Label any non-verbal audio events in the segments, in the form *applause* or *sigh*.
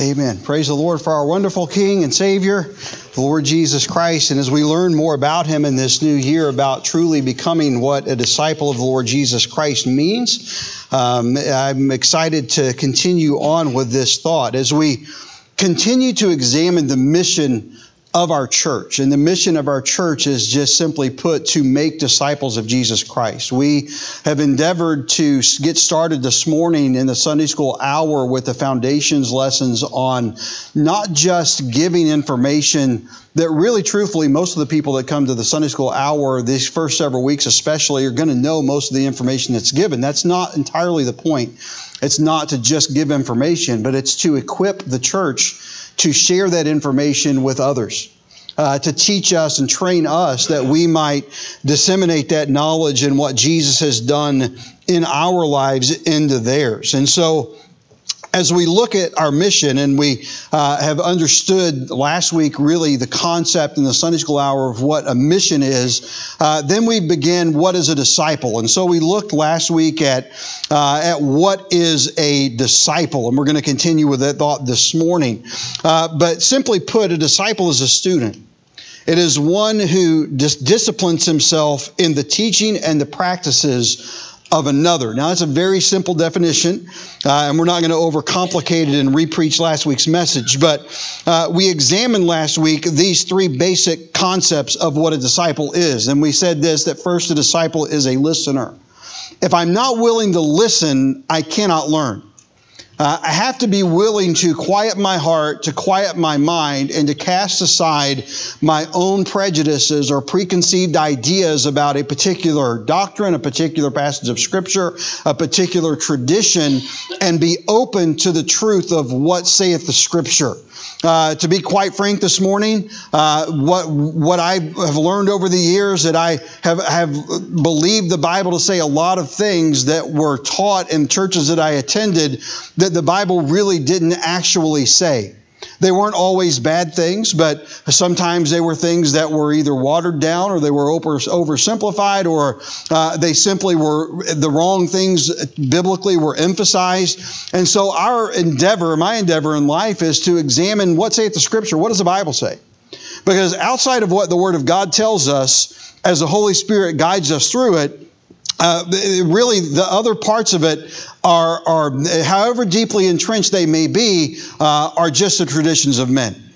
Amen. Praise the Lord for our wonderful King and Savior, the Lord Jesus Christ. And as we learn more about him in this new year, about truly becoming what a disciple of the Lord Jesus Christ means, um, I'm excited to continue on with this thought as we continue to examine the mission of our church. And the mission of our church is just simply put to make disciples of Jesus Christ. We have endeavored to get started this morning in the Sunday school hour with the foundations lessons on not just giving information that really truthfully most of the people that come to the Sunday school hour these first several weeks especially are going to know most of the information that's given. That's not entirely the point. It's not to just give information, but it's to equip the church to share that information with others. Uh, to teach us and train us that we might disseminate that knowledge and what Jesus has done in our lives into theirs. And so, as we look at our mission and we uh, have understood last week really the concept in the Sunday school hour of what a mission is, uh, then we begin what is a disciple. And so we looked last week at, uh, at what is a disciple, and we're going to continue with that thought this morning. Uh, but simply put, a disciple is a student. It is one who dis- disciplines himself in the teaching and the practices of another. Now, that's a very simple definition, uh, and we're not going to overcomplicate it and repreach last week's message. But uh, we examined last week these three basic concepts of what a disciple is. And we said this that first, a disciple is a listener. If I'm not willing to listen, I cannot learn. Uh, I have to be willing to quiet my heart, to quiet my mind, and to cast aside my own prejudices or preconceived ideas about a particular doctrine, a particular passage of Scripture, a particular tradition, and be open to the truth of what saith the Scripture. Uh, to be quite frank this morning, uh, what what I have learned over the years that I have have believed the Bible to say a lot of things that were taught in churches that I attended that the Bible really didn't actually say. They weren't always bad things, but sometimes they were things that were either watered down or they were over, oversimplified or uh, they simply were the wrong things biblically were emphasized. And so our endeavor, my endeavor in life is to examine what saith the scripture. What does the Bible say? Because outside of what the Word of God tells us, as the Holy Spirit guides us through it, uh, really, the other parts of it are, are, however deeply entrenched they may be, uh, are just the traditions of men.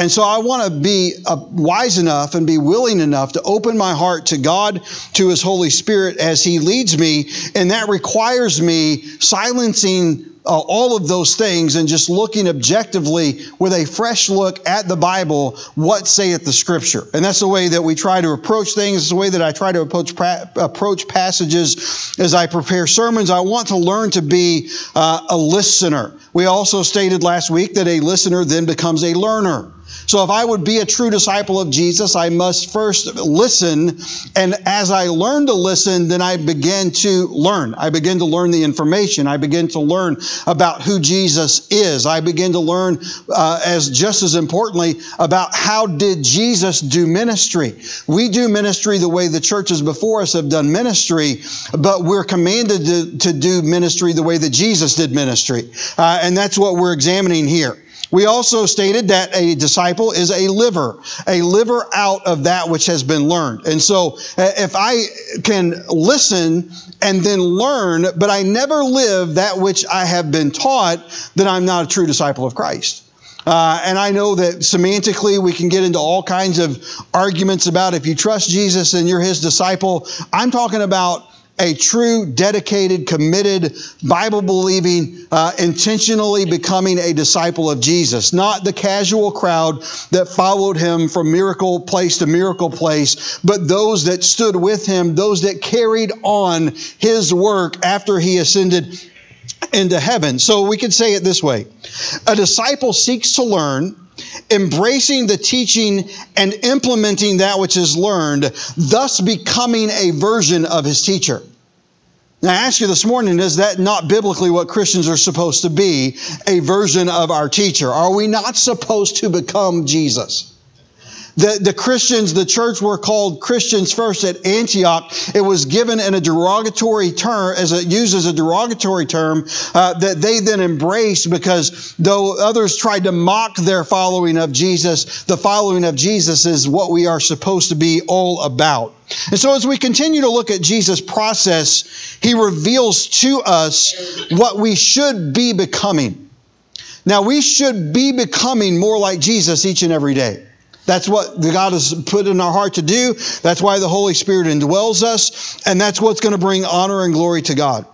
And so I want to be uh, wise enough and be willing enough to open my heart to God, to His Holy Spirit as He leads me. And that requires me silencing uh, all of those things and just looking objectively with a fresh look at the Bible, what saith the Scripture? And that's the way that we try to approach things. It's the way that I try to approach approach passages as I prepare sermons. I want to learn to be uh, a listener. We also stated last week that a listener then becomes a learner. So if I would be a true disciple of Jesus, I must first listen. And as I learn to listen, then I begin to learn. I begin to learn the information. I begin to learn about who Jesus is. I begin to learn, uh, as just as importantly, about how did Jesus do ministry. We do ministry the way the churches before us have done ministry, but we're commanded to, to do ministry the way that Jesus did ministry. Uh, and that's what we're examining here. We also stated that a disciple is a liver, a liver out of that which has been learned. And so uh, if I can listen and then learn, but I never live that which I have been taught, then I'm not a true disciple of Christ. Uh, and I know that semantically we can get into all kinds of arguments about if you trust Jesus and you're his disciple. I'm talking about a true, dedicated, committed, Bible believing, uh, intentionally becoming a disciple of Jesus, not the casual crowd that followed him from miracle place to miracle place, but those that stood with him, those that carried on his work after he ascended into heaven. So we could say it this way a disciple seeks to learn embracing the teaching and implementing that which is learned, thus becoming a version of his teacher. Now, I ask you this morning, is that not biblically what Christians are supposed to be? A version of our teacher. Are we not supposed to become Jesus? The, the Christians, the church were called Christians first at Antioch. It was given in a derogatory term, as it uses a derogatory term, uh, that they then embraced because though others tried to mock their following of Jesus, the following of Jesus is what we are supposed to be all about. And so, as we continue to look at Jesus' process, he reveals to us what we should be becoming. Now, we should be becoming more like Jesus each and every day. That's what God has put in our heart to do. That's why the Holy Spirit indwells us, and that's what's going to bring honor and glory to God.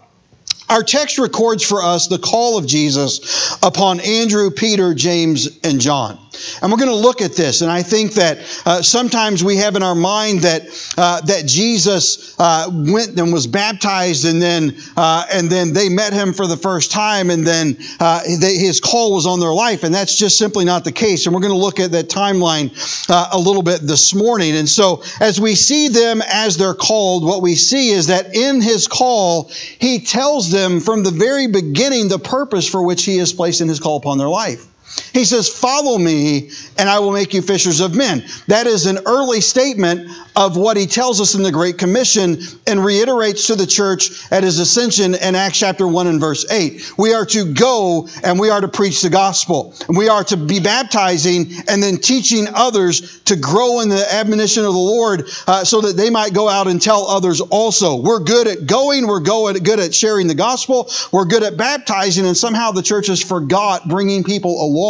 Our text records for us the call of Jesus upon Andrew, Peter, James, and John. And we're going to look at this. And I think that uh, sometimes we have in our mind that, uh, that Jesus uh, went and was baptized and then, uh, and then they met him for the first time and then uh, they, his call was on their life. And that's just simply not the case. And we're going to look at that timeline uh, a little bit this morning. And so as we see them as they're called, what we see is that in his call, he tells them them from the very beginning the purpose for which He has placed in His call upon their life. He says, Follow me, and I will make you fishers of men. That is an early statement of what he tells us in the Great Commission and reiterates to the church at his ascension in Acts chapter 1 and verse 8. We are to go and we are to preach the gospel. And we are to be baptizing and then teaching others to grow in the admonition of the Lord uh, so that they might go out and tell others also. We're good at going, we're good at sharing the gospel, we're good at baptizing, and somehow the church has forgot bringing people along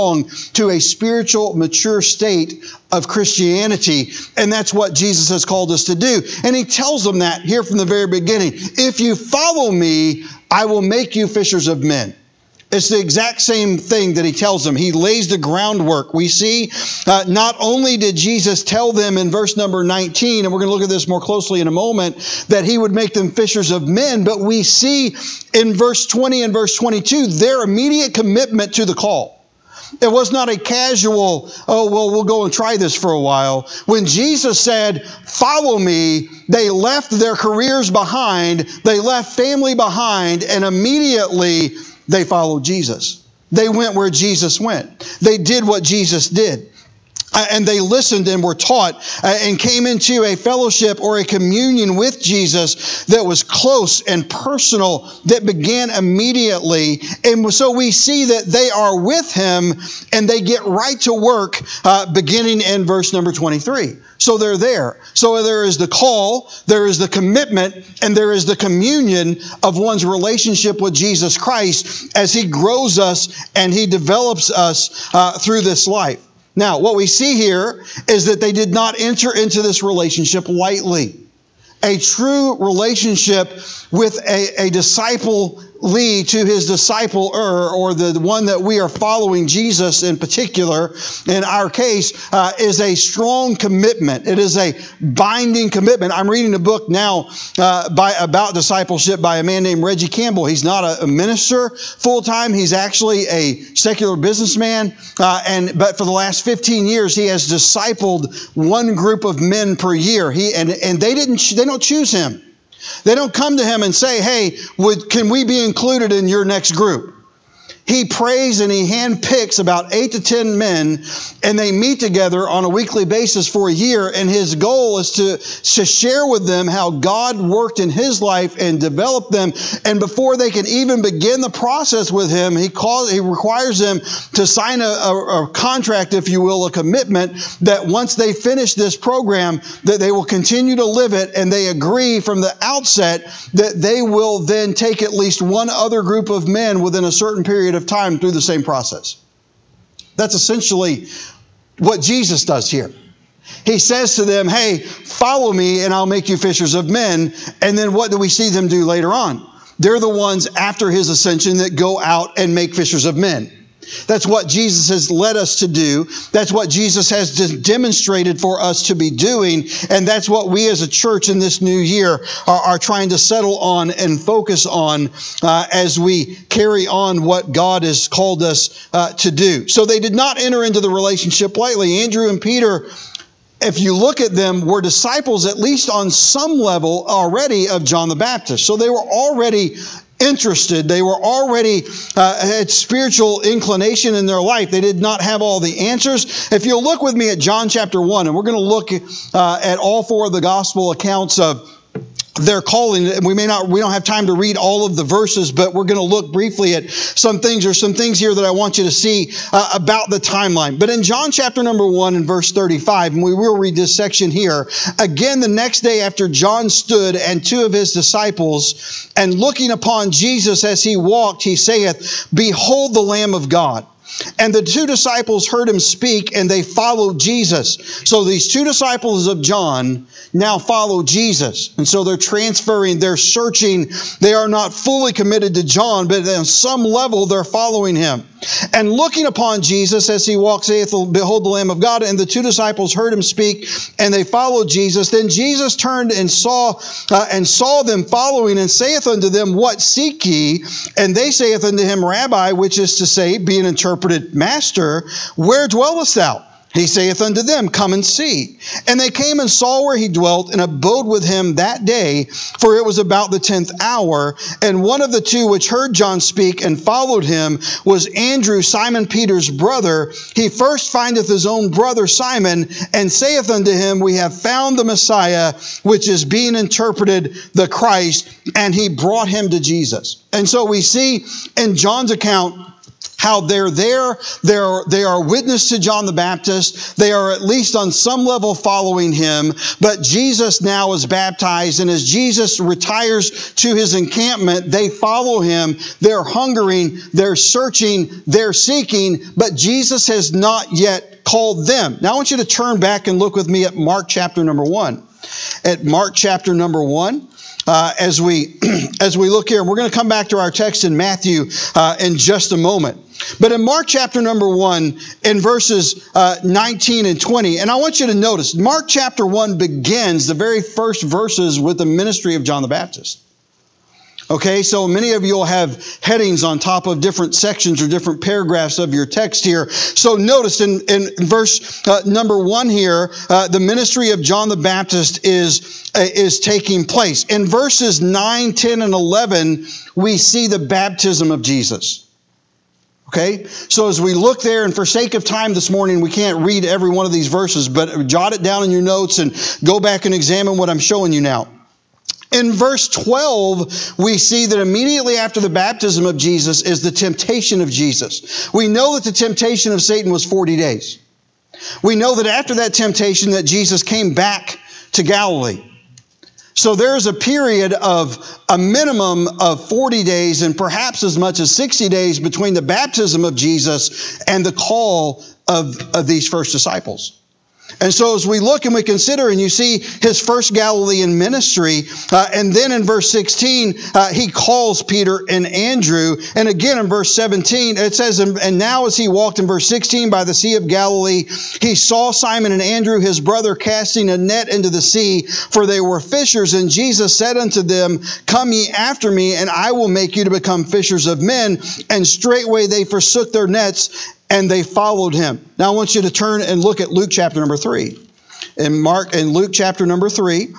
to a spiritual, mature state of Christianity. And that's what Jesus has called us to do. And he tells them that here from the very beginning. If you follow me, I will make you fishers of men. It's the exact same thing that he tells them. He lays the groundwork. We see uh, not only did Jesus tell them in verse number 19, and we're going to look at this more closely in a moment, that he would make them fishers of men, but we see in verse 20 and verse 22 their immediate commitment to the call. It was not a casual, oh, well, we'll go and try this for a while. When Jesus said, Follow me, they left their careers behind, they left family behind, and immediately they followed Jesus. They went where Jesus went. They did what Jesus did. Uh, and they listened and were taught uh, and came into a fellowship or a communion with Jesus that was close and personal that began immediately. And so we see that they are with him and they get right to work uh, beginning in verse number 23. So they're there. So there is the call, there is the commitment, and there is the communion of one's relationship with Jesus Christ as he grows us and he develops us uh, through this life. Now, what we see here is that they did not enter into this relationship lightly. A true relationship with a, a disciple lead to his disciple or the one that we are following, Jesus in particular, in our case, uh, is a strong commitment. It is a binding commitment. I'm reading a book now uh, by, about discipleship by a man named Reggie Campbell. He's not a, a minister full time, he's actually a secular businessman. Uh, and But for the last 15 years, he has discipled one group of men per year. He, and, and they, didn't, they don't choose him. They don't come to him and say, hey, would, can we be included in your next group? He prays and he handpicks about eight to ten men and they meet together on a weekly basis for a year and his goal is to, to share with them how god worked in his life and develop them and before they can even begin the process with him he calls he requires them to sign a, a, a contract if you will a commitment that once they finish this program that they will continue to live it and they agree from the outset that they will then take at least one other group of men within a certain period of time through the same process. That's essentially what Jesus does here. He says to them, Hey, follow me and I'll make you fishers of men. And then what do we see them do later on? They're the ones after his ascension that go out and make fishers of men. That's what Jesus has led us to do. That's what Jesus has demonstrated for us to be doing. And that's what we as a church in this new year are, are trying to settle on and focus on uh, as we carry on what God has called us uh, to do. So they did not enter into the relationship lightly. Andrew and Peter if you look at them, were disciples at least on some level already of John the Baptist. So they were already interested. They were already uh, had spiritual inclination in their life. They did not have all the answers. If you'll look with me at John chapter 1, and we're going to look uh, at all four of the gospel accounts of their calling. We may not, we don't have time to read all of the verses, but we're going to look briefly at some things or some things here that I want you to see uh, about the timeline. But in John chapter number one and verse 35, and we will read this section here, again, the next day after John stood and two of his disciples, and looking upon Jesus as he walked, he saith, Behold the Lamb of God. And the two disciples heard him speak and they followed Jesus. So these two disciples of John now follow Jesus. And so they're transferring, they're searching. They are not fully committed to John, but on some level they're following him. And looking upon Jesus as he walks, saith, Behold the Lamb of God. And the two disciples heard him speak and they followed Jesus. Then Jesus turned and saw, uh, and saw them following and saith unto them, What seek ye? And they saith unto him, Rabbi, which is to say, being interpreted, Master, where dwellest thou? He saith unto them, Come and see. And they came and saw where he dwelt and abode with him that day, for it was about the tenth hour. And one of the two which heard John speak and followed him was Andrew, Simon Peter's brother. He first findeth his own brother Simon and saith unto him, We have found the Messiah, which is being interpreted the Christ. And he brought him to Jesus. And so we see in John's account, how they're there, they're, they are witness to John the Baptist. They are at least on some level following him. But Jesus now is baptized, and as Jesus retires to his encampment, they follow him. They're hungering, they're searching, they're seeking, but Jesus has not yet called them. Now I want you to turn back and look with me at Mark chapter number one. At Mark chapter number one uh, as we *clears throat* as we look here. We're going to come back to our text in Matthew uh, in just a moment. But in Mark chapter number one, in verses uh, 19 and 20, and I want you to notice, Mark chapter one begins the very first verses with the ministry of John the Baptist. Okay, so many of you will have headings on top of different sections or different paragraphs of your text here. So notice in, in verse uh, number one here, uh, the ministry of John the Baptist is, uh, is taking place. In verses 9, 10, and 11, we see the baptism of Jesus. Okay? So as we look there, and for sake of time this morning, we can't read every one of these verses, but jot it down in your notes and go back and examine what I'm showing you now. In verse 12, we see that immediately after the baptism of Jesus is the temptation of Jesus. We know that the temptation of Satan was 40 days. We know that after that temptation that Jesus came back to Galilee. So there's a period of a minimum of 40 days and perhaps as much as 60 days between the baptism of Jesus and the call of, of these first disciples. And so, as we look and we consider, and you see his first Galilean ministry, uh, and then in verse 16, uh, he calls Peter and Andrew. And again in verse 17, it says, And now as he walked in verse 16 by the Sea of Galilee, he saw Simon and Andrew, his brother, casting a net into the sea, for they were fishers. And Jesus said unto them, Come ye after me, and I will make you to become fishers of men. And straightway they forsook their nets and they followed him. Now I want you to turn and look at Luke chapter number 3. In Mark and Luke chapter number 3,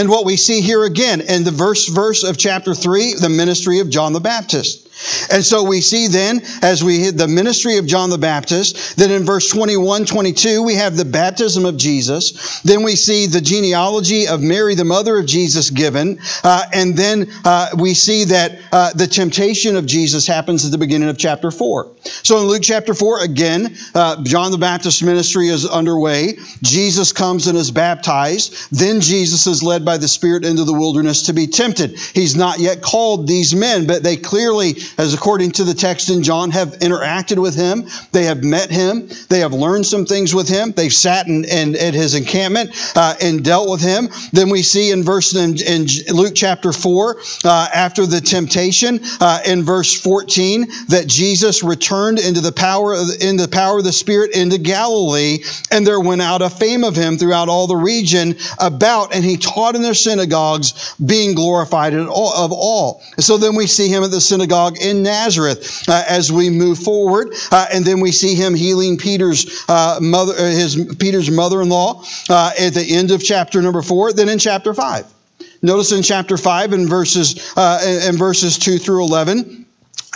and what we see here again in the verse verse of chapter 3, the ministry of John the Baptist. And so we see then, as we hit the ministry of John the Baptist, that in verse 21, 22, we have the baptism of Jesus. Then we see the genealogy of Mary, the mother of Jesus, given. Uh, and then uh, we see that uh, the temptation of Jesus happens at the beginning of chapter 4. So in Luke chapter 4, again, uh, John the Baptist ministry is underway. Jesus comes and is baptized. Then Jesus is led by the Spirit into the wilderness to be tempted. He's not yet called these men, but they clearly as according to the text in John, have interacted with him. They have met him. They have learned some things with him. They've sat in, in at his encampment uh, and dealt with him. Then we see in verse in, in Luke chapter four, uh, after the temptation, uh, in verse fourteen, that Jesus returned into the power of, in the power of the Spirit into Galilee, and there went out a fame of him throughout all the region about, and he taught in their synagogues, being glorified of all. So then we see him at the synagogue in Nazareth uh, as we move forward. Uh, and then we see him healing Peter's uh, mother, uh, his Peter's mother-in-law uh, at the end of chapter number four. Then in chapter five. Notice in chapter 5 and verses, uh, and verses 2 through 11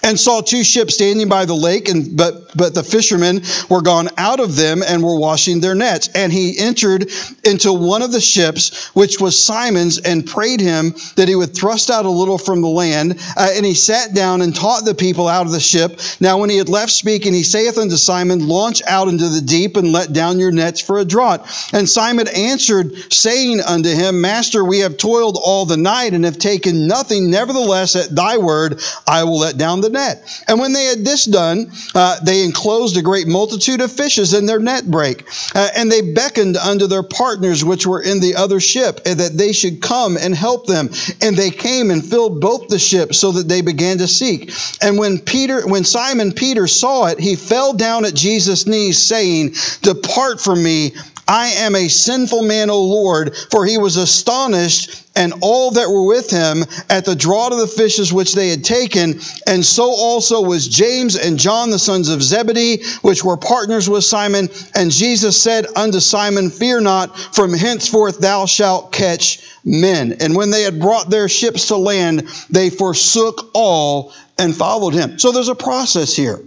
and saw two ships standing by the lake and but but the fishermen were gone out of them and were washing their nets. And he entered into one of the ships which was simon's and prayed him that he would thrust out a little from the land. Uh, and he sat down and taught the people out of the ship. Now when he had left speaking he saith unto simon launch out into the deep and let down your nets for a draught. And simon answered saying unto him master we have toiled all the night and have taken nothing. Nevertheless at thy word i will let down the net. And when they had this done, uh, they enclosed a great multitude of fishes in their net brake. Uh, and they beckoned unto their partners which were in the other ship, that they should come and help them. And they came and filled both the ships, so that they began to seek. And when Peter, when Simon Peter saw it, he fell down at Jesus' knees, saying, Depart from me. I am a sinful man, O Lord, for he was astonished and all that were with him at the draught of the fishes which they had taken. And so also was James and John, the sons of Zebedee, which were partners with Simon. And Jesus said unto Simon, Fear not, from henceforth thou shalt catch men. And when they had brought their ships to land, they forsook all and followed him. So there's a process here.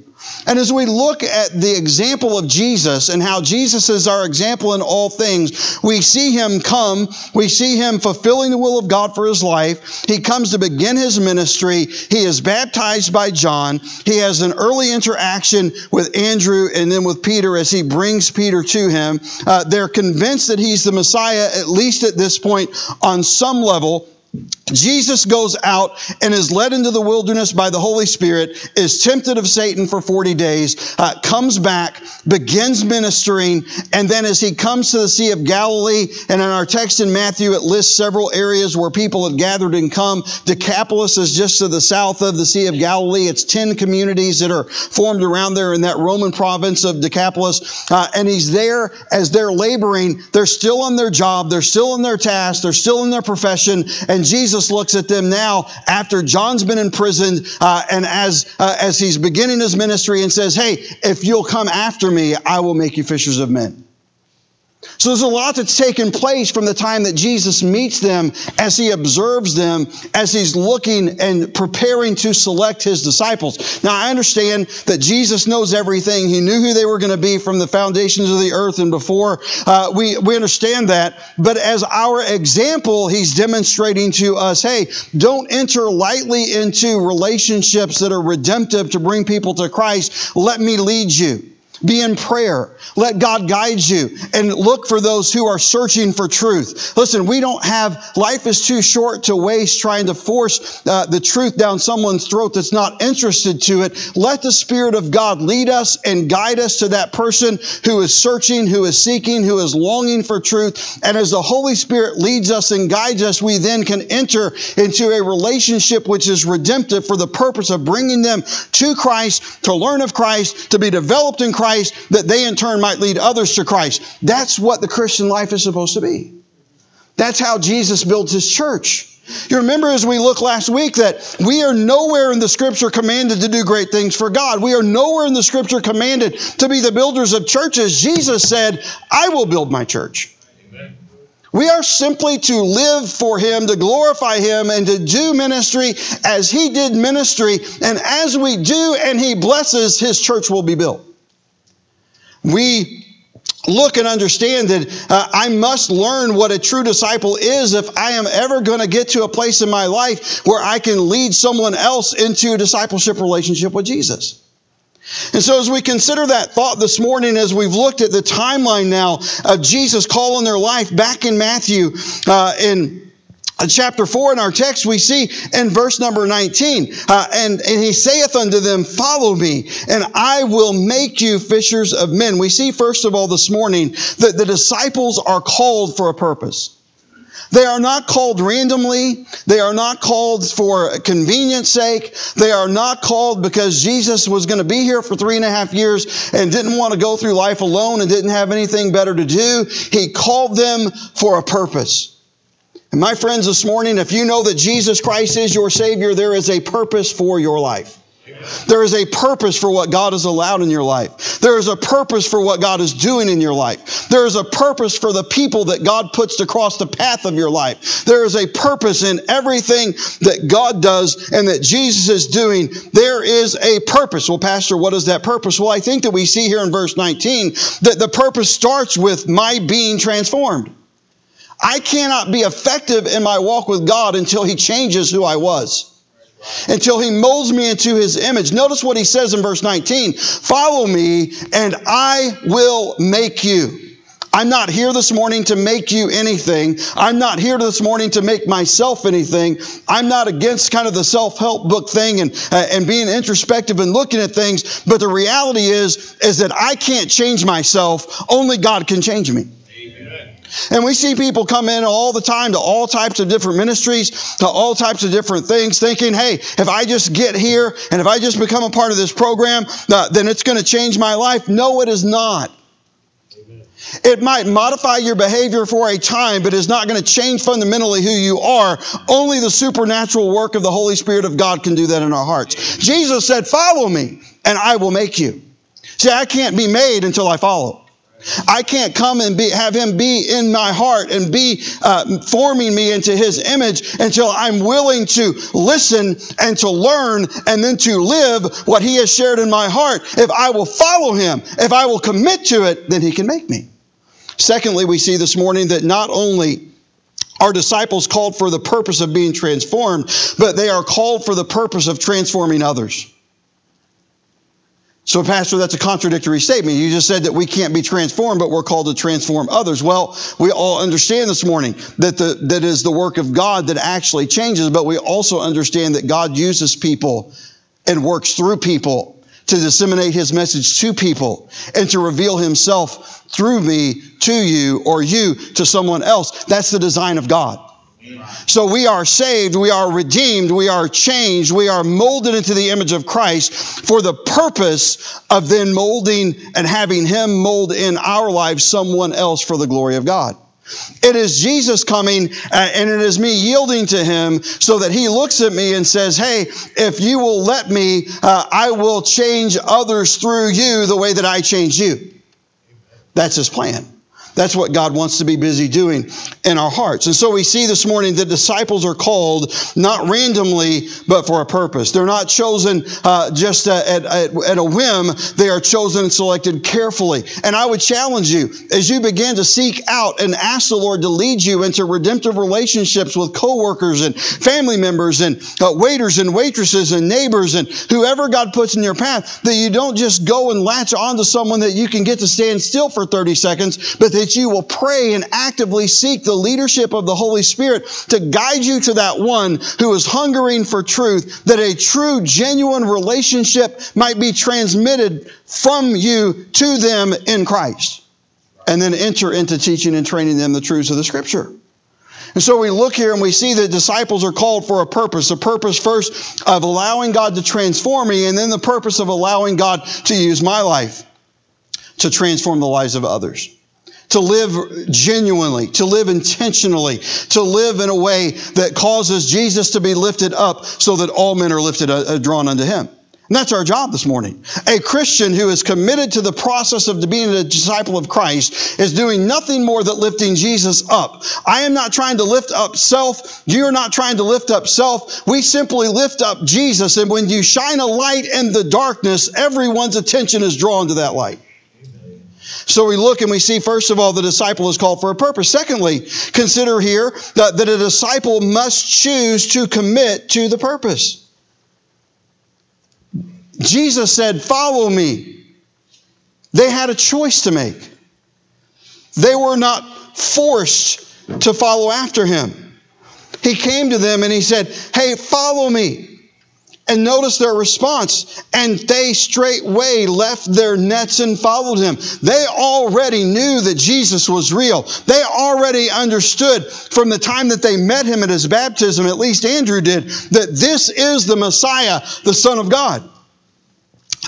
And as we look at the example of Jesus and how Jesus is our example in all things, we see him come, we see him fulfilling the will of God for his life. He comes to begin his ministry. He is baptized by John. He has an early interaction with Andrew and then with Peter as he brings Peter to him. Uh, they're convinced that he's the Messiah, at least at this point, on some level. Jesus goes out and is led into the wilderness by the Holy Spirit, is tempted of Satan for 40 days, uh, comes back, begins ministering, and then as he comes to the Sea of Galilee, and in our text in Matthew, it lists several areas where people had gathered and come. Decapolis is just to the south of the Sea of Galilee. It's 10 communities that are formed around there in that Roman province of Decapolis. Uh, and he's there as they're laboring. They're still on their job, they're still in their task, they're still in their profession, and Jesus looks at them now after John's been imprisoned uh, and as, uh, as he's beginning his ministry and says, Hey, if you'll come after me, I will make you fishers of men. So there's a lot that's taken place from the time that Jesus meets them as he observes them, as he's looking and preparing to select his disciples. Now, I understand that Jesus knows everything. He knew who they were going to be from the foundations of the earth and before. Uh, we, we understand that. But as our example, he's demonstrating to us hey, don't enter lightly into relationships that are redemptive to bring people to Christ. Let me lead you. Be in prayer. Let God guide you and look for those who are searching for truth. Listen, we don't have, life is too short to waste trying to force uh, the truth down someone's throat that's not interested to it. Let the Spirit of God lead us and guide us to that person who is searching, who is seeking, who is longing for truth. And as the Holy Spirit leads us and guides us, we then can enter into a relationship which is redemptive for the purpose of bringing them to Christ, to learn of Christ, to be developed in Christ Christ, that they in turn might lead others to Christ. That's what the Christian life is supposed to be. That's how Jesus builds his church. You remember as we looked last week that we are nowhere in the scripture commanded to do great things for God. We are nowhere in the scripture commanded to be the builders of churches. Jesus said, I will build my church. Amen. We are simply to live for Him, to glorify Him, and to do ministry as He did ministry. And as we do and He blesses, His church will be built we look and understand that uh, I must learn what a true disciple is if I am ever going to get to a place in my life where I can lead someone else into a discipleship relationship with Jesus. And so, as we consider that thought this morning, as we've looked at the timeline now of Jesus calling their life back in Matthew, uh, in chapter 4 in our text, we see in verse number 19, uh, and, and he saith unto them, Follow me, and I will make you fishers of men. We see, first of all, this morning that the disciples are called for a purpose. They are not called randomly. They are not called for convenience sake. They are not called because Jesus was going to be here for three and a half years and didn't want to go through life alone and didn't have anything better to do. He called them for a purpose. And my friends, this morning, if you know that Jesus Christ is your Savior, there is a purpose for your life. There is a purpose for what God has allowed in your life. There is a purpose for what God is doing in your life. There is a purpose for the people that God puts across the path of your life. There is a purpose in everything that God does and that Jesus is doing. There is a purpose. Well, Pastor, what is that purpose? Well, I think that we see here in verse 19 that the purpose starts with my being transformed. I cannot be effective in my walk with God until He changes who I was until he molds me into his image. Notice what he says in verse 19 Follow me, and I will make you. I'm not here this morning to make you anything. I'm not here this morning to make myself anything. I'm not against kind of the self-help book thing and uh, and being introspective and looking at things, but the reality is is that I can't change myself. Only God can change me. And we see people come in all the time to all types of different ministries, to all types of different things, thinking, hey, if I just get here and if I just become a part of this program, uh, then it's going to change my life. No, it is not. It might modify your behavior for a time, but it's not going to change fundamentally who you are. Only the supernatural work of the Holy Spirit of God can do that in our hearts. Jesus said, Follow me, and I will make you. See, I can't be made until I follow. I can't come and be, have him be in my heart and be uh, forming me into his image until I'm willing to listen and to learn and then to live what he has shared in my heart. If I will follow him, if I will commit to it, then he can make me. Secondly, we see this morning that not only are disciples called for the purpose of being transformed, but they are called for the purpose of transforming others. So, Pastor, that's a contradictory statement. You just said that we can't be transformed, but we're called to transform others. Well, we all understand this morning that the, that is the work of God that actually changes, but we also understand that God uses people and works through people to disseminate his message to people and to reveal himself through me to you or you to someone else. That's the design of God. So we are saved, we are redeemed, we are changed, we are molded into the image of Christ for the purpose of then molding and having Him mold in our lives someone else for the glory of God. It is Jesus coming uh, and it is me yielding to him so that he looks at me and says, Hey, if you will let me, uh, I will change others through you the way that I change you. That's his plan. That's what God wants to be busy doing in our hearts. And so we see this morning that disciples are called not randomly, but for a purpose. They're not chosen uh, just at, at, at, a whim, they are chosen and selected carefully. And I would challenge you as you begin to seek out and ask the Lord to lead you into redemptive relationships with coworkers and family members and uh, waiters and waitresses and neighbors and whoever God puts in your path, that you don't just go and latch onto someone that you can get to stand still for 30 seconds, but that that you will pray and actively seek the leadership of the Holy Spirit to guide you to that one who is hungering for truth, that a true, genuine relationship might be transmitted from you to them in Christ. And then enter into teaching and training them the truths of the Scripture. And so we look here and we see that disciples are called for a purpose. The purpose first of allowing God to transform me, and then the purpose of allowing God to use my life to transform the lives of others to live genuinely, to live intentionally, to live in a way that causes Jesus to be lifted up so that all men are lifted, uh, drawn unto him. And that's our job this morning. A Christian who is committed to the process of being a disciple of Christ is doing nothing more than lifting Jesus up. I am not trying to lift up self. You're not trying to lift up self. We simply lift up Jesus. And when you shine a light in the darkness, everyone's attention is drawn to that light. So we look and we see, first of all, the disciple is called for a purpose. Secondly, consider here that, that a disciple must choose to commit to the purpose. Jesus said, Follow me. They had a choice to make. They were not forced to follow after him. He came to them and he said, Hey, follow me. And notice their response. And they straightway left their nets and followed him. They already knew that Jesus was real. They already understood from the time that they met him at his baptism, at least Andrew did, that this is the Messiah, the Son of God.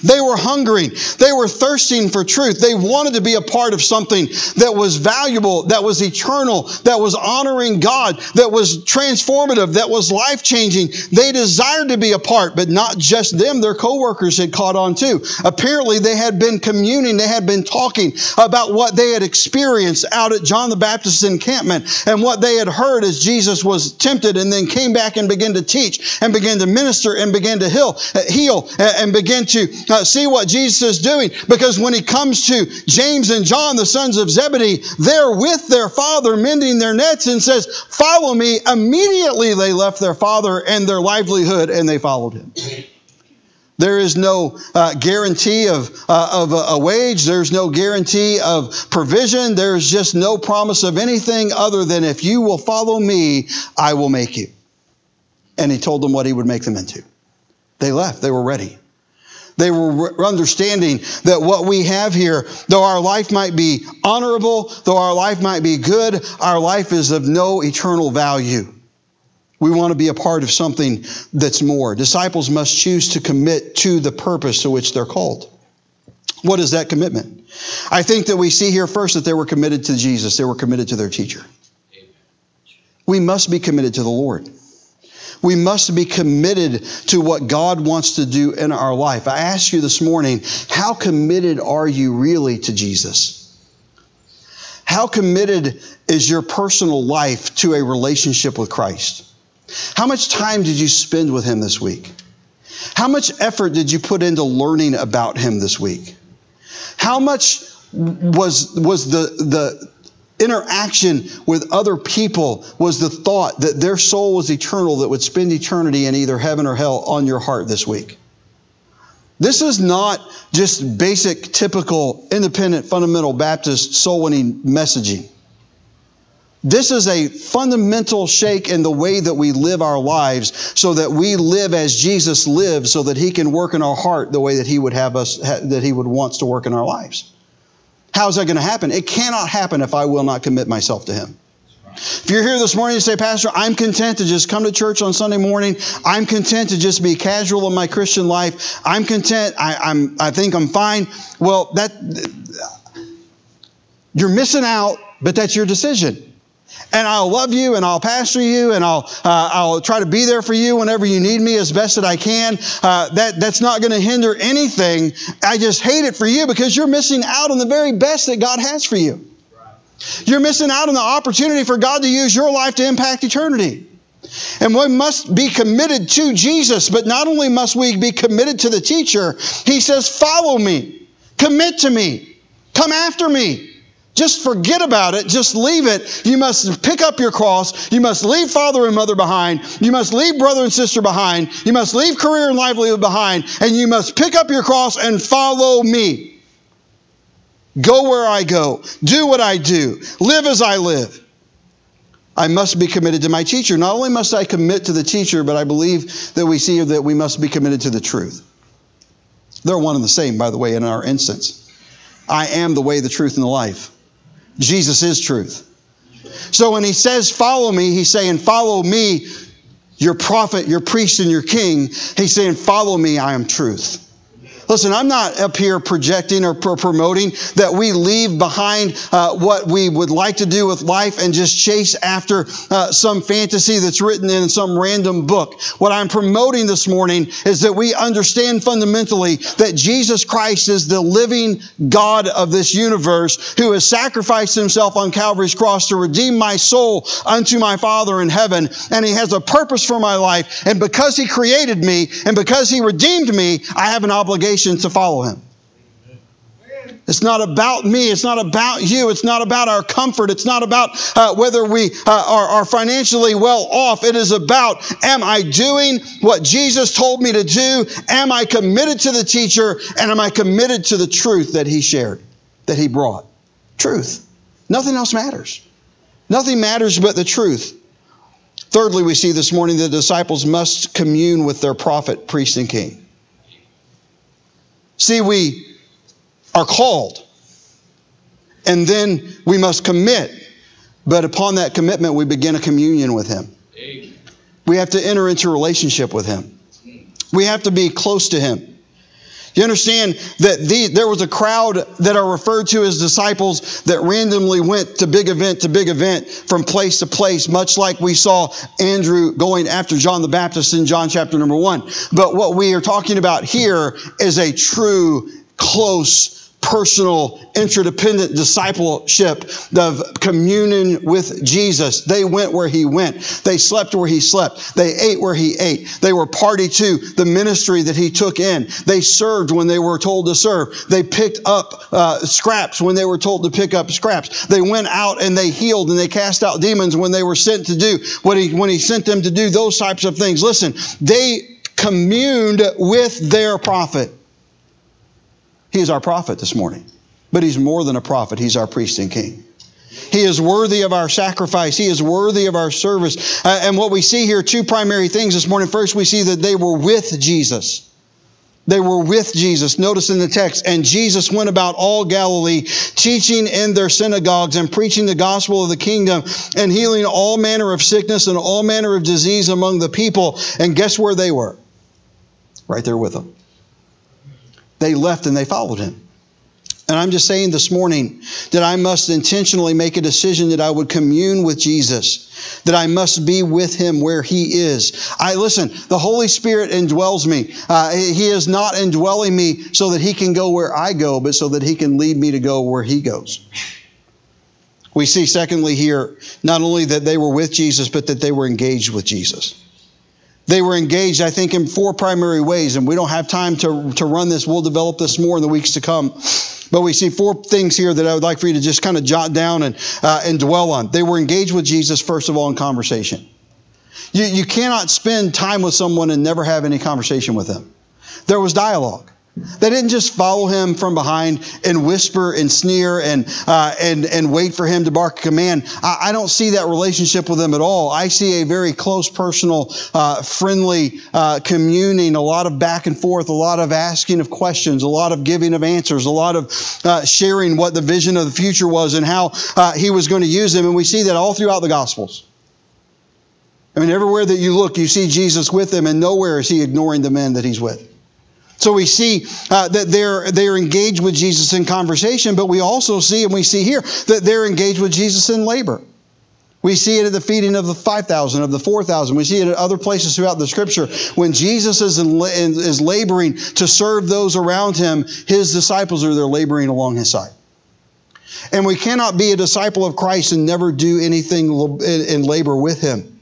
They were hungering. They were thirsting for truth. They wanted to be a part of something that was valuable, that was eternal, that was honoring God, that was transformative, that was life changing. They desired to be a part, but not just them. Their coworkers had caught on too. Apparently, they had been communing, they had been talking about what they had experienced out at John the Baptist's encampment and what they had heard as Jesus was tempted and then came back and began to teach and began to minister and began to heal, uh, heal uh, and began to uh, see what Jesus is doing because when he comes to James and John, the sons of Zebedee, they're with their father mending their nets and says, Follow me. Immediately they left their father and their livelihood and they followed him. There is no uh, guarantee of, uh, of a, a, wage. There's no guarantee of provision. There's just no promise of anything other than if you will follow me, I will make you. And he told them what he would make them into. They left. They were ready. They were understanding that what we have here, though our life might be honorable, though our life might be good, our life is of no eternal value. We want to be a part of something that's more. Disciples must choose to commit to the purpose to which they're called. What is that commitment? I think that we see here first that they were committed to Jesus, they were committed to their teacher. We must be committed to the Lord. We must be committed to what God wants to do in our life. I ask you this morning, how committed are you really to Jesus? How committed is your personal life to a relationship with Christ? How much time did you spend with Him this week? How much effort did you put into learning about Him this week? How much was, was the, the, interaction with other people was the thought that their soul was eternal, that would spend eternity in either heaven or hell on your heart this week. This is not just basic, typical, independent, fundamental Baptist soul winning messaging. This is a fundamental shake in the way that we live our lives so that we live as Jesus lived so that he can work in our heart the way that he would have us that he would wants to work in our lives. How's that going to happen? It cannot happen if I will not commit myself to Him. If you're here this morning and say, Pastor, I'm content to just come to church on Sunday morning. I'm content to just be casual in my Christian life. I'm content. I, am I think I'm fine. Well, that you're missing out, but that's your decision and I'll love you and I'll pastor you and I'll, uh, I'll try to be there for you whenever you need me as best that I can. Uh, that, that's not going to hinder anything. I just hate it for you because you're missing out on the very best that God has for you. You're missing out on the opportunity for God to use your life to impact eternity. And we must be committed to Jesus, but not only must we be committed to the teacher, he says, Follow me, commit to me, come after me. Just forget about it. Just leave it. You must pick up your cross. You must leave father and mother behind. You must leave brother and sister behind. You must leave career and livelihood behind. And you must pick up your cross and follow me. Go where I go. Do what I do. Live as I live. I must be committed to my teacher. Not only must I commit to the teacher, but I believe that we see that we must be committed to the truth. They're one and the same, by the way, in our instance. I am the way, the truth, and the life. Jesus is truth. So when he says, Follow me, he's saying, Follow me, your prophet, your priest, and your king. He's saying, Follow me, I am truth. Listen, I'm not up here projecting or promoting that we leave behind uh, what we would like to do with life and just chase after uh, some fantasy that's written in some random book. What I'm promoting this morning is that we understand fundamentally that Jesus Christ is the living God of this universe who has sacrificed himself on Calvary's cross to redeem my soul unto my Father in heaven. And he has a purpose for my life. And because he created me and because he redeemed me, I have an obligation to follow him. It's not about me. It's not about you. It's not about our comfort. It's not about uh, whether we uh, are, are financially well off. It is about am I doing what Jesus told me to do? Am I committed to the teacher? And am I committed to the truth that he shared, that he brought? Truth. Nothing else matters. Nothing matters but the truth. Thirdly, we see this morning the disciples must commune with their prophet, priest, and king. See, we are called, and then we must commit. But upon that commitment, we begin a communion with Him. We have to enter into relationship with Him. We have to be close to Him. You understand that the, there was a crowd that are referred to as disciples that randomly went to big event to big event from place to place, much like we saw Andrew going after John the Baptist in John chapter number one. But what we are talking about here is a true, close, personal, interdependent discipleship of communion with Jesus. They went where he went. They slept where he slept. They ate where he ate. They were party to the ministry that he took in. They served when they were told to serve. They picked up uh, scraps when they were told to pick up scraps. They went out and they healed and they cast out demons when they were sent to do what he, when he sent them to do those types of things. Listen, they communed with their prophet. He is our prophet this morning. But he's more than a prophet, he's our priest and king. He is worthy of our sacrifice. He is worthy of our service. Uh, and what we see here, two primary things this morning. First, we see that they were with Jesus. They were with Jesus. Notice in the text, and Jesus went about all Galilee, teaching in their synagogues and preaching the gospel of the kingdom and healing all manner of sickness and all manner of disease among the people. And guess where they were? Right there with them they left and they followed him. And I'm just saying this morning that I must intentionally make a decision that I would commune with Jesus, that I must be with him where he is. I listen, the Holy Spirit indwells me. Uh, he is not indwelling me so that he can go where I go, but so that he can lead me to go where he goes. We see, secondly, here, not only that they were with Jesus, but that they were engaged with Jesus. They were engaged, I think, in four primary ways, and we don't have time to, to run this. We'll develop this more in the weeks to come. But we see four things here that I would like for you to just kind of jot down and, uh, and dwell on. They were engaged with Jesus, first of all, in conversation. You, you cannot spend time with someone and never have any conversation with them. There was dialogue. They didn't just follow him from behind and whisper and sneer and, uh, and, and wait for him to bark a command. I, I, don't see that relationship with them at all. I see a very close, personal, uh, friendly uh, communing, a lot of back and forth, a lot of asking of questions, a lot of giving of answers, a lot of uh, sharing what the vision of the future was and how uh, he was going to use them. And we see that all throughout the Gospels. I mean, everywhere that you look, you see Jesus with them, and nowhere is he ignoring the men that he's with. So we see uh, that they're, they're engaged with Jesus in conversation, but we also see, and we see here, that they're engaged with Jesus in labor. We see it at the feeding of the 5,000, of the 4,000. We see it at other places throughout the scripture. When Jesus is, in, is laboring to serve those around him, his disciples are there laboring along his side. And we cannot be a disciple of Christ and never do anything in labor with him.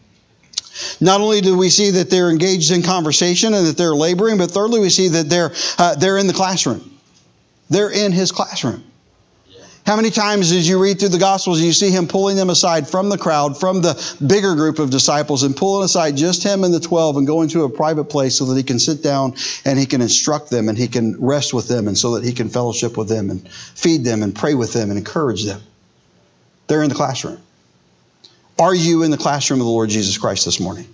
Not only do we see that they're engaged in conversation and that they're laboring, but thirdly, we see that they're, uh, they're in the classroom. They're in his classroom. How many times did you read through the Gospels and you see him pulling them aside from the crowd, from the bigger group of disciples, and pulling aside just him and the 12 and going to a private place so that he can sit down and he can instruct them and he can rest with them and so that he can fellowship with them and feed them and pray with them and encourage them? They're in the classroom. Are you in the classroom of the Lord Jesus Christ this morning?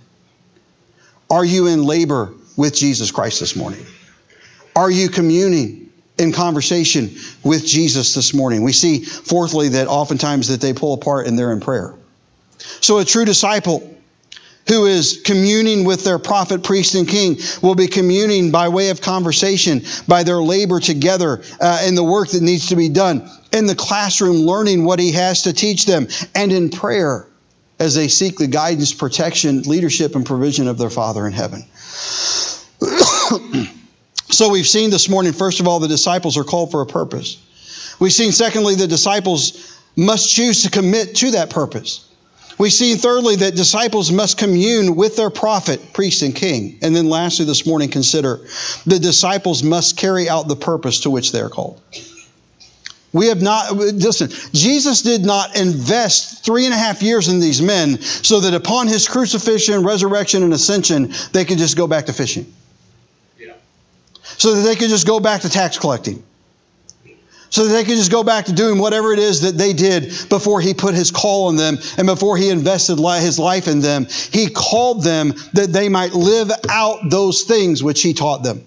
Are you in labor with Jesus Christ this morning? Are you communing in conversation with Jesus this morning? We see, fourthly, that oftentimes that they pull apart and they're in prayer. So a true disciple who is communing with their prophet, priest, and king will be communing by way of conversation, by their labor together uh, in the work that needs to be done, in the classroom, learning what he has to teach them, and in prayer as they seek the guidance, protection, leadership, and provision of their Father in heaven. *clears throat* so we've seen this morning, first of all, the disciples are called for a purpose. We've seen, secondly, the disciples must choose to commit to that purpose. We've seen, thirdly, that disciples must commune with their prophet, priest, and king. And then lastly, this morning, consider the disciples must carry out the purpose to which they are called. We have not, listen, Jesus did not invest three and a half years in these men so that upon his crucifixion, resurrection, and ascension, they could just go back to fishing. Yeah. So that they could just go back to tax collecting. So that they could just go back to doing whatever it is that they did before he put his call on them and before he invested his life in them. He called them that they might live out those things which he taught them.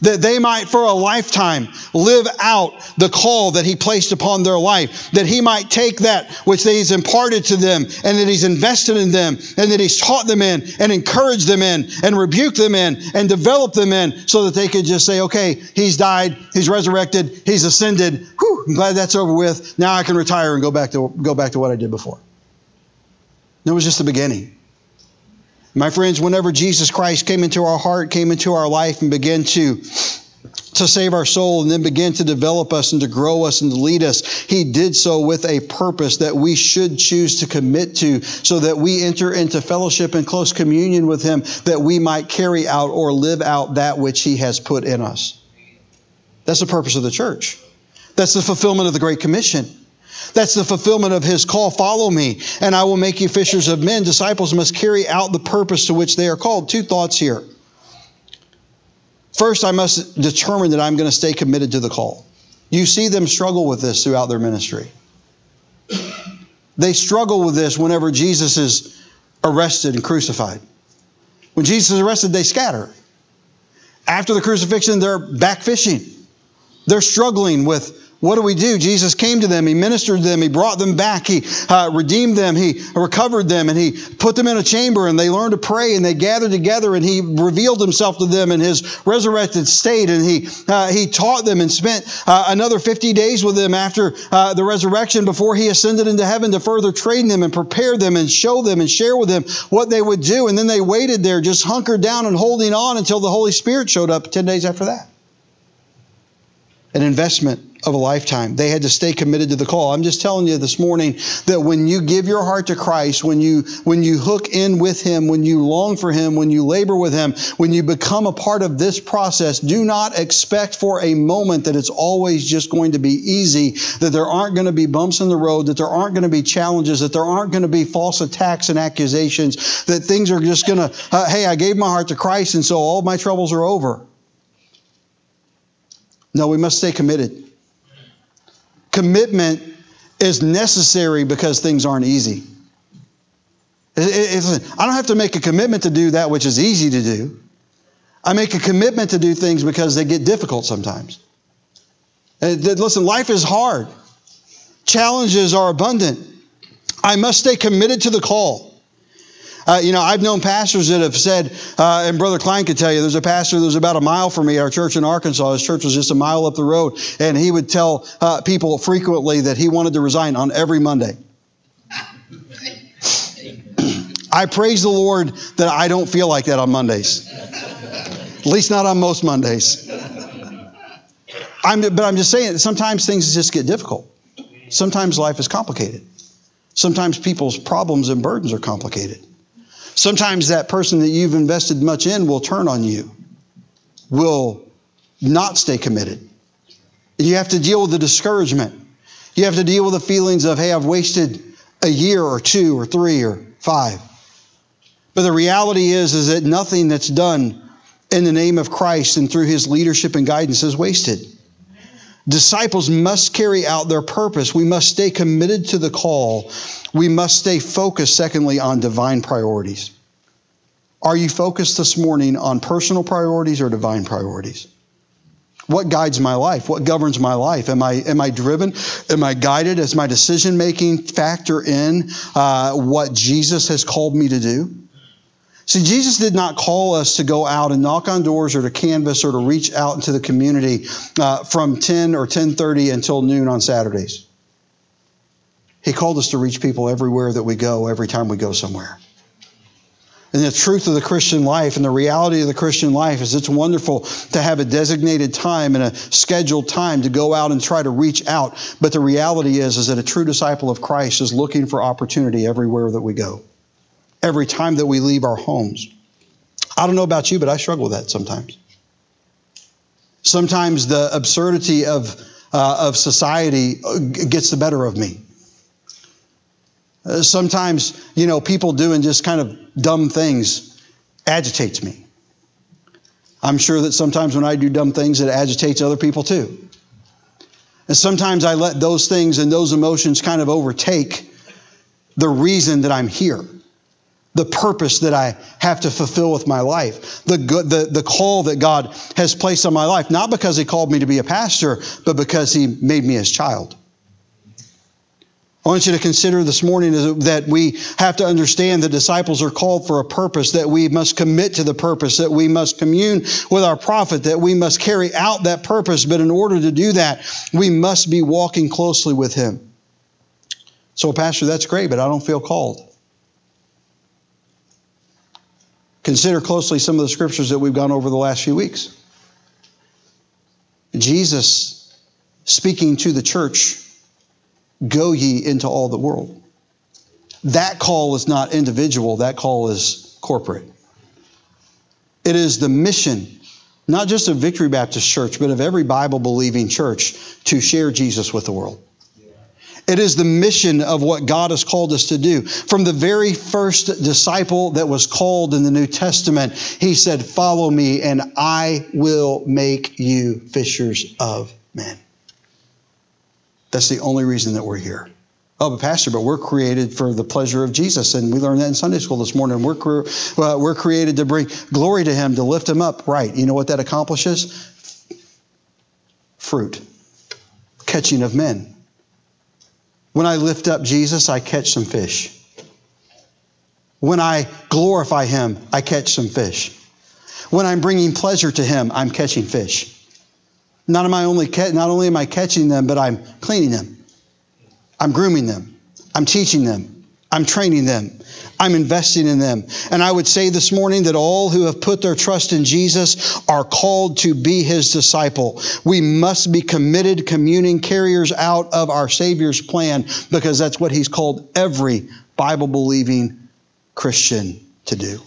That they might for a lifetime live out the call that he placed upon their life, that he might take that which he's imparted to them and that he's invested in them and that he's taught them in and encouraged them in and rebuked them in and developed them in so that they could just say, okay, he's died, he's resurrected, he's ascended. Whew, I'm glad that's over with. Now I can retire and go back to, go back to what I did before. It was just the beginning. My friends, whenever Jesus Christ came into our heart, came into our life, and began to to save our soul and then begin to develop us and to grow us and to lead us. He did so with a purpose that we should choose to commit to so that we enter into fellowship and close communion with Him that we might carry out or live out that which He has put in us. That's the purpose of the church. That's the fulfillment of the Great Commission. That's the fulfillment of his call. Follow me, and I will make you fishers of men. Disciples must carry out the purpose to which they are called. Two thoughts here. First, I must determine that I'm going to stay committed to the call. You see them struggle with this throughout their ministry. They struggle with this whenever Jesus is arrested and crucified. When Jesus is arrested, they scatter. After the crucifixion, they're back fishing. They're struggling with what do we do? Jesus came to them. He ministered to them. He brought them back. He uh, redeemed them. He recovered them and he put them in a chamber and they learned to pray and they gathered together and he revealed himself to them in his resurrected state and he, uh, he taught them and spent uh, another 50 days with them after uh, the resurrection before he ascended into heaven to further train them and prepare them and show them and share with them what they would do. And then they waited there just hunkered down and holding on until the Holy Spirit showed up 10 days after that. An investment of a lifetime. They had to stay committed to the call. I'm just telling you this morning that when you give your heart to Christ, when you when you hook in with him, when you long for him, when you labor with him, when you become a part of this process, do not expect for a moment that it's always just going to be easy, that there aren't going to be bumps in the road, that there aren't going to be challenges, that there aren't going to be false attacks and accusations, that things are just going to uh, hey, I gave my heart to Christ and so all my troubles are over. No, we must stay committed. Commitment is necessary because things aren't easy. I don't have to make a commitment to do that which is easy to do. I make a commitment to do things because they get difficult sometimes. Uh, listen, life is hard. Challenges are abundant. I must stay committed to the call. Uh, you know, I've known pastors that have said, uh, and Brother Klein could tell you, there's a pastor that was about a mile from me, our church in Arkansas. His church was just a mile up the road. And he would tell uh, people frequently that he wanted to resign on every Monday. I praise the Lord that I don't feel like that on Mondays. At least not on most Mondays. I'm, but I'm just saying, sometimes things just get difficult. Sometimes life is complicated. Sometimes people's problems and burdens are complicated. Sometimes that person that you've invested much in will turn on you, will not stay committed. You have to deal with the discouragement. You have to deal with the feelings of, hey, I've wasted a year or two or three or five. But the reality is, is that nothing that's done in the name of Christ and through his leadership and guidance is wasted. Disciples must carry out their purpose. We must stay committed to the call. We must stay focused, secondly, on divine priorities. Are you focused this morning on personal priorities or divine priorities? What guides my life? What governs my life? Am I, am I driven? Am I guided? Does my decision making factor in uh, what Jesus has called me to do? See, Jesus did not call us to go out and knock on doors or to canvas or to reach out into the community uh, from 10 or 10:30 until noon on Saturdays. He called us to reach people everywhere that we go, every time we go somewhere. And the truth of the Christian life and the reality of the Christian life is it's wonderful to have a designated time and a scheduled time to go out and try to reach out. But the reality is, is that a true disciple of Christ is looking for opportunity everywhere that we go every time that we leave our homes. I don't know about you, but I struggle with that sometimes. Sometimes the absurdity of, uh, of society uh, gets the better of me. Uh, sometimes, you know, people doing just kind of dumb things agitates me. I'm sure that sometimes when I do dumb things, it agitates other people too. And sometimes I let those things and those emotions kind of overtake the reason that I'm here. The purpose that I have to fulfill with my life, the, the, the call that God has placed on my life, not because He called me to be a pastor, but because He made me His child. I want you to consider this morning that we have to understand that disciples are called for a purpose, that we must commit to the purpose, that we must commune with our prophet, that we must carry out that purpose. But in order to do that, we must be walking closely with Him. So, Pastor, that's great, but I don't feel called. Consider closely some of the scriptures that we've gone over the last few weeks. Jesus speaking to the church Go ye into all the world. That call is not individual, that call is corporate. It is the mission, not just of Victory Baptist Church, but of every Bible believing church to share Jesus with the world. It is the mission of what God has called us to do. From the very first disciple that was called in the New Testament, he said, Follow me, and I will make you fishers of men. That's the only reason that we're here. Oh, but Pastor, but we're created for the pleasure of Jesus. And we learned that in Sunday school this morning. We're, uh, we're created to bring glory to Him, to lift Him up. Right. You know what that accomplishes? Fruit, catching of men. When I lift up Jesus, I catch some fish. When I glorify Him, I catch some fish. When I'm bringing pleasure to Him, I'm catching fish. Not, am I only not only am I catching them, but I'm cleaning them. I'm grooming them. I'm teaching them. I'm training them. I'm investing in them. And I would say this morning that all who have put their trust in Jesus are called to be his disciple. We must be committed, communing carriers out of our Savior's plan because that's what he's called every Bible believing Christian to do.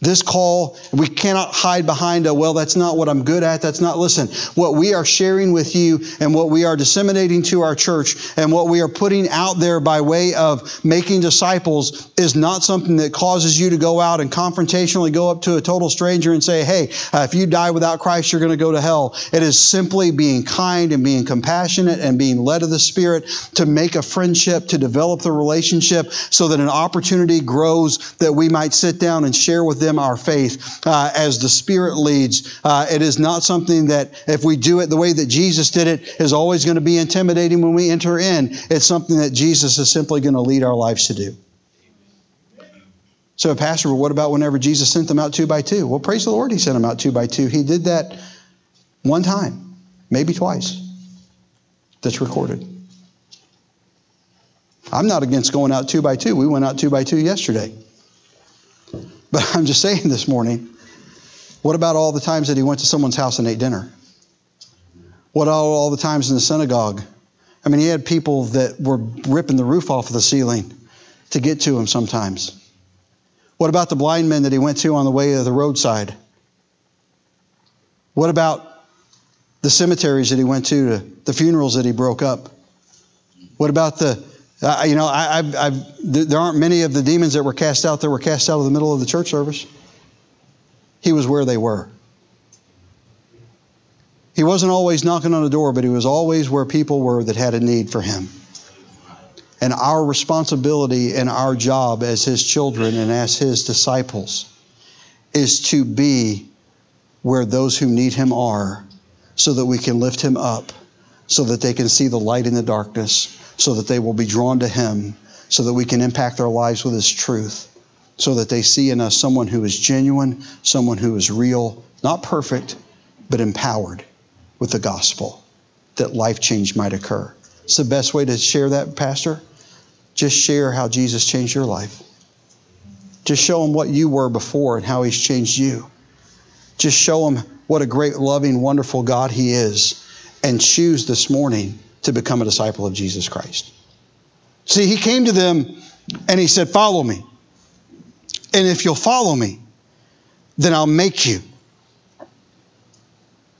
This call, we cannot hide behind a, well, that's not what I'm good at. That's not, listen, what we are sharing with you and what we are disseminating to our church and what we are putting out there by way of making disciples is not something that causes you to go out and confrontationally go up to a total stranger and say, hey, uh, if you die without Christ, you're going to go to hell. It is simply being kind and being compassionate and being led of the Spirit to make a friendship, to develop the relationship so that an opportunity grows that we might sit down and share with them them our faith uh, as the Spirit leads. Uh, it is not something that, if we do it the way that Jesus did it, is always going to be intimidating when we enter in. It's something that Jesus is simply going to lead our lives to do. So, Pastor, what about whenever Jesus sent them out two by two? Well, praise the Lord, He sent them out two by two. He did that one time, maybe twice. That's recorded. I'm not against going out two by two. We went out two by two yesterday. But *laughs* I'm just saying this morning, what about all the times that he went to someone's house and ate dinner? What about all the times in the synagogue? I mean, he had people that were ripping the roof off of the ceiling to get to him sometimes. What about the blind men that he went to on the way to the roadside? What about the cemeteries that he went to, the funerals that he broke up? What about the uh, you know, I, I've, I've, there aren't many of the demons that were cast out that were cast out of the middle of the church service. He was where they were. He wasn't always knocking on the door, but he was always where people were that had a need for him. And our responsibility and our job as his children and as his disciples is to be where those who need him are so that we can lift him up, so that they can see the light in the darkness, so that they will be drawn to Him, so that we can impact their lives with His truth, so that they see in us someone who is genuine, someone who is real, not perfect, but empowered with the gospel, that life change might occur. It's the best way to share that, Pastor. Just share how Jesus changed your life. Just show them what you were before and how He's changed you. Just show them what a great, loving, wonderful God He is. And choose this morning to become a disciple of Jesus Christ. See, he came to them and he said, Follow me. And if you'll follow me, then I'll make you.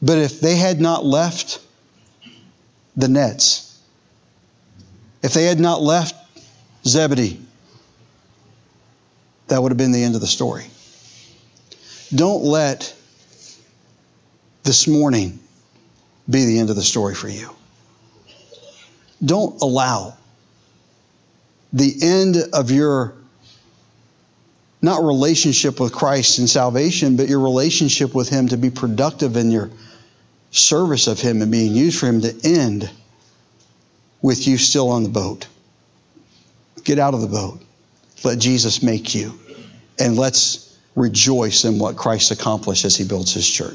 But if they had not left the nets, if they had not left Zebedee, that would have been the end of the story. Don't let this morning be the end of the story for you. Don't allow the end of your not relationship with Christ and salvation, but your relationship with Him to be productive in your service of Him and being used for Him to end with you still on the boat. Get out of the boat. Let Jesus make you. And let's rejoice in what Christ accomplished as He builds His church.